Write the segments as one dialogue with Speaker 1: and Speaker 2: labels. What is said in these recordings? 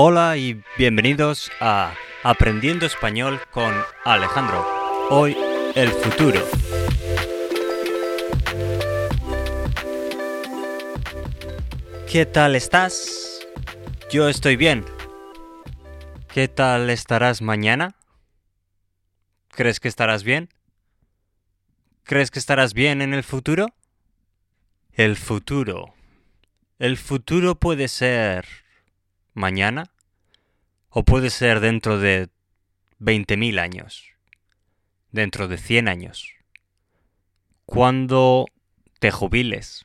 Speaker 1: Hola y bienvenidos a Aprendiendo Español con Alejandro. Hoy el futuro. ¿Qué tal estás? Yo estoy bien. ¿Qué tal estarás mañana? ¿Crees que estarás bien? ¿Crees que estarás bien en el futuro? El futuro. El futuro puede ser mañana o puede ser dentro de 20.000 años, dentro de 100 años, cuando te jubiles,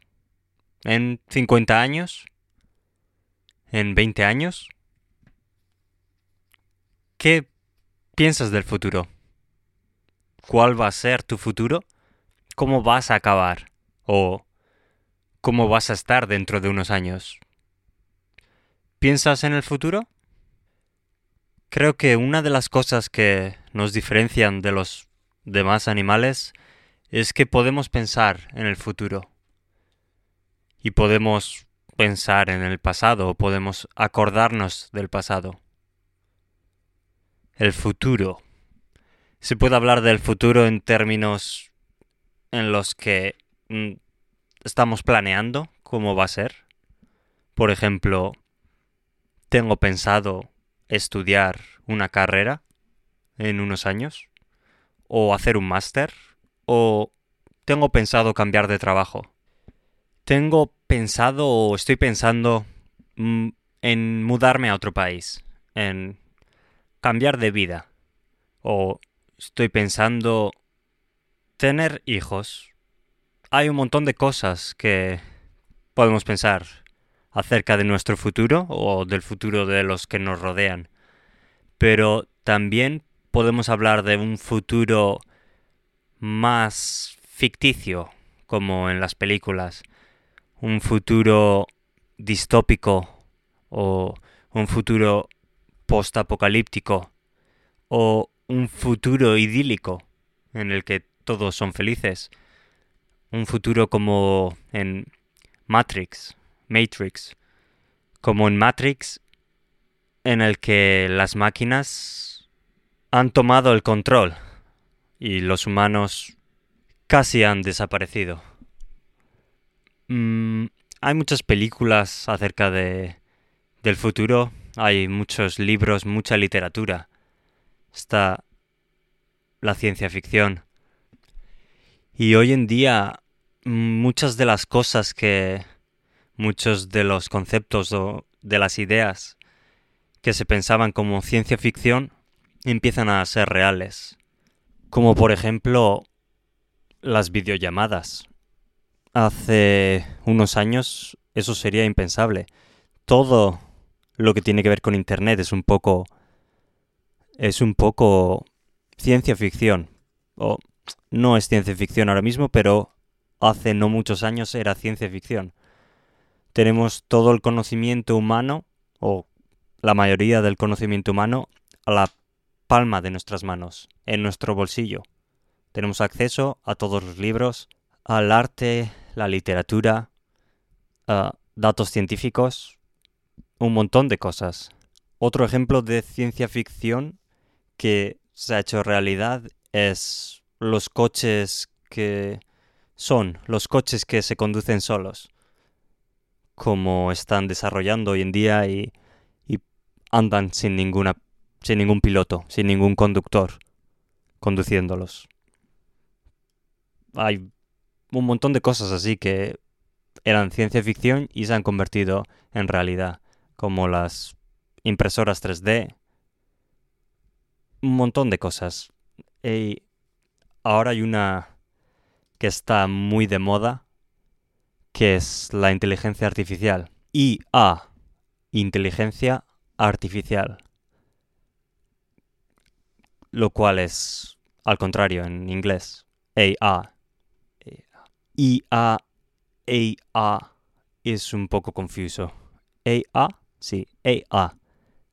Speaker 1: en 50 años, en 20 años. ¿Qué piensas del futuro? ¿Cuál va a ser tu futuro? ¿Cómo vas a acabar? ¿O cómo vas a estar dentro de unos años? ¿Piensas en el futuro? Creo que una de las cosas que nos diferencian de los demás animales es que podemos pensar en el futuro. Y podemos pensar en el pasado o podemos acordarnos del pasado. El futuro. Se puede hablar del futuro en términos en los que mm, estamos planeando cómo va a ser. Por ejemplo, tengo pensado estudiar una carrera en unos años, o hacer un máster, o tengo pensado cambiar de trabajo. Tengo pensado o estoy pensando mm, en mudarme a otro país, en cambiar de vida, o estoy pensando tener hijos. Hay un montón de cosas que podemos pensar acerca de nuestro futuro o del futuro de los que nos rodean. Pero también podemos hablar de un futuro más ficticio, como en las películas. Un futuro distópico o un futuro postapocalíptico o un futuro idílico en el que todos son felices. Un futuro como en Matrix, Matrix, como en Matrix, en el que las máquinas han tomado el control y los humanos casi han desaparecido. Mm, hay muchas películas acerca de, del futuro, hay muchos libros, mucha literatura. Está la ciencia ficción. Y hoy en día muchas de las cosas que muchos de los conceptos o de las ideas que se pensaban como ciencia ficción empiezan a ser reales. Como por ejemplo las videollamadas. Hace unos años eso sería impensable. Todo lo que tiene que ver con Internet es un poco... es un poco ciencia ficción. O no es ciencia ficción ahora mismo, pero hace no muchos años era ciencia ficción tenemos todo el conocimiento humano, o la mayoría del conocimiento humano, a la palma de nuestras manos, en nuestro bolsillo. Tenemos acceso a todos los libros, al arte, la literatura, a datos científicos, un montón de cosas. Otro ejemplo de ciencia ficción que se ha hecho realidad es los coches que son, los coches que se conducen solos como están desarrollando hoy en día y, andan sin ninguna sin ningún piloto, sin ningún conductor conduciéndolos. Hay un montón de cosas así que eran ciencia ficción y se han convertido en realidad, como las impresoras 3D. Un montón de cosas. Y ahora hay una que está muy de moda, ¿Qué es la inteligencia artificial. IA, inteligencia artificial. Lo cual es al contrario en inglés. AI. IA, IA es un poco confuso. AI, sí, AI.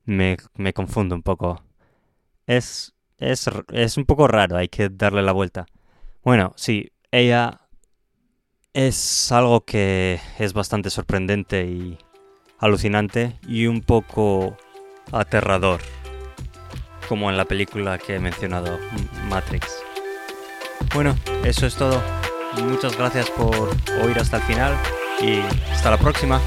Speaker 1: Me, me confundo un poco. Es, es, es un poco raro, hay que darle la vuelta. Bueno, sí, AI es algo que es bastante sorprendente y alucinante y un poco aterrador, como en la película que he mencionado, Matrix. Bueno, eso es todo. Muchas gracias por oír hasta el final y hasta la próxima.